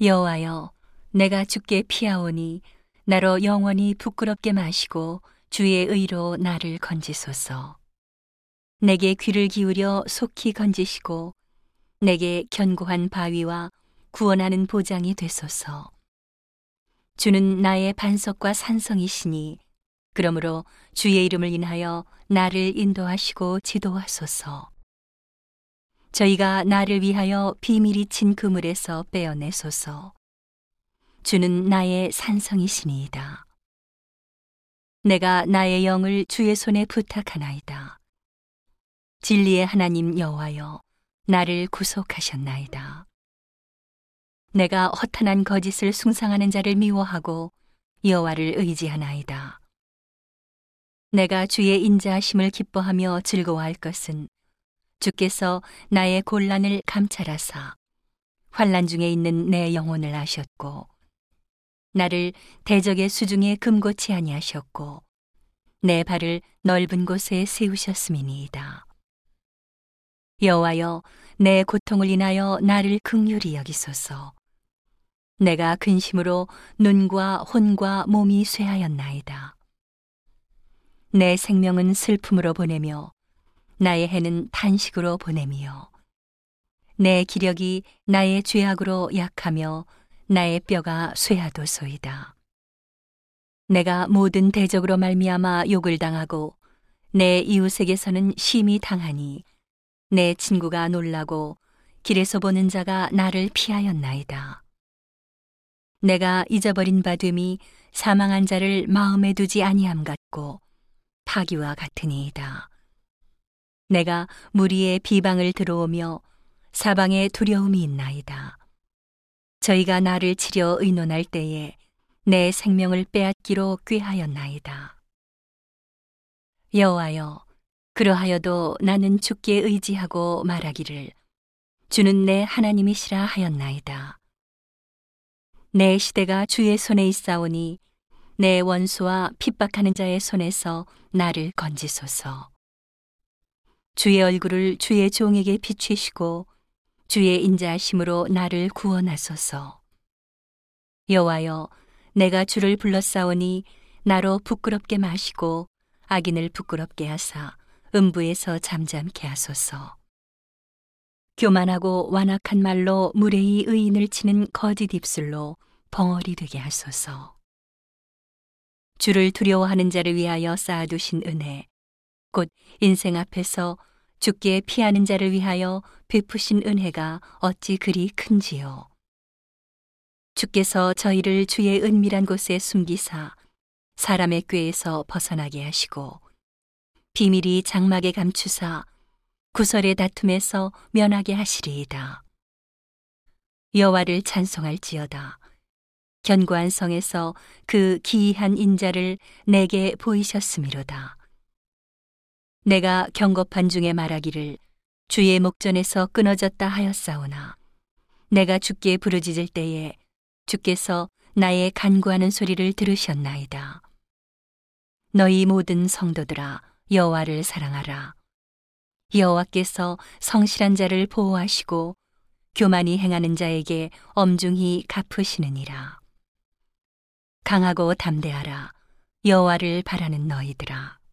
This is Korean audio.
여호와여 내가 주께 피하오니 나로 영원히 부끄럽게 마시고 주의 의로 나를 건지소서 내게 귀를 기울여 속히 건지시고 내게 견고한 바위와 구원하는 보장이 되소서 주는 나의 반석과 산성이시니 그러므로 주의 이름을 인하여 나를 인도하시고 지도하소서. 저희가 나를 위하여 비밀이 친 그물에서 빼어내소서. 주는 나의 산성이시니이다. 내가 나의 영을 주의 손에 부탁하나이다. 진리의 하나님 여호와여, 나를 구속하셨나이다. 내가 허탄한 거짓을 숭상하는 자를 미워하고 여호와를 의지하나이다. 내가 주의 인자하심을 기뻐하며 즐거워할 것은 주께서 나의 곤란을 감찰하사 환란 중에 있는 내 영혼을 아셨고 나를 대적의 수중에 금고치 아니하셨고 내 발을 넓은 곳에 세우셨음이니이다. 여호와여 내 고통을 인하여 나를 극률히 여기소서. 내가 근심으로 눈과 혼과 몸이 쇠하였나이다. 내 생명은 슬픔으로 보내며 나의 해는 탄식으로 보내며 내 기력이 나의 죄악으로 약하며 나의 뼈가 쇠하도소이다. 내가 모든 대적으로 말미암아 욕을 당하고 내 이웃에게서는 심히 당하니 내 친구가 놀라고 길에서 보는 자가 나를 피하였나이다. 내가 잊어버린 바 됨이 사망한 자를 마음에 두지 아니함 같고 파기와 같으니이다. 내가 무리의 비방을 들어오며 사방에 두려움이 있나이다. 저희가 나를 치려 의논할 때에 내 생명을 빼앗기로 꾀하였나이다. 여호와여, 그러하여도 나는 주께 의지하고 말하기를 주는 내 하나님이시라 하였나이다. 내 시대가 주의 손에 있사오니 내 원수와 핍박하는 자의 손에서 나를 건지소서. 주의 얼굴을 주의 종에게 비추시고 주의 인자하심으로 나를 구원하소서. 여호와여, 내가 주를 불렀사오니 나로 부끄럽게 마시고 악인을 부끄럽게 하사 음부에서 잠잠케 하소서. 교만하고 완악한 말로 무례히 의인을 치는 거짓 입술로 벙어리 되게 하소서. 주를 두려워하는 자를 위하여 쌓아두신 은혜, 곧 인생 앞에서 주께 피하는 자를 위하여 베푸신 은혜가 어찌 그리 큰지요. 주께서 저희를 주의 은밀한 곳에 숨기사 사람의 꾀에서 벗어나게 하시고 비밀이 장막에 감추사 구설의 다툼에서 면하게 하시리이다. 여호와를 찬송할지어다. 견고한 성에서 그 기이한 인자를 내게 보이셨음이로다. 내가 경고판 중에 말하기를 주의 목전에서 끊어졌다 하였사오나 내가 주께 부르짖을 때에 주께서 나의 간구하는 소리를 들으셨나이다. 너희 모든 성도들아 여호와를 사랑하라. 여호와께서 성실한 자를 보호하시고 교만이 행하는 자에게 엄중히 갚으시느니라. 강하고 담대하라 여호와를 바라는 너희들아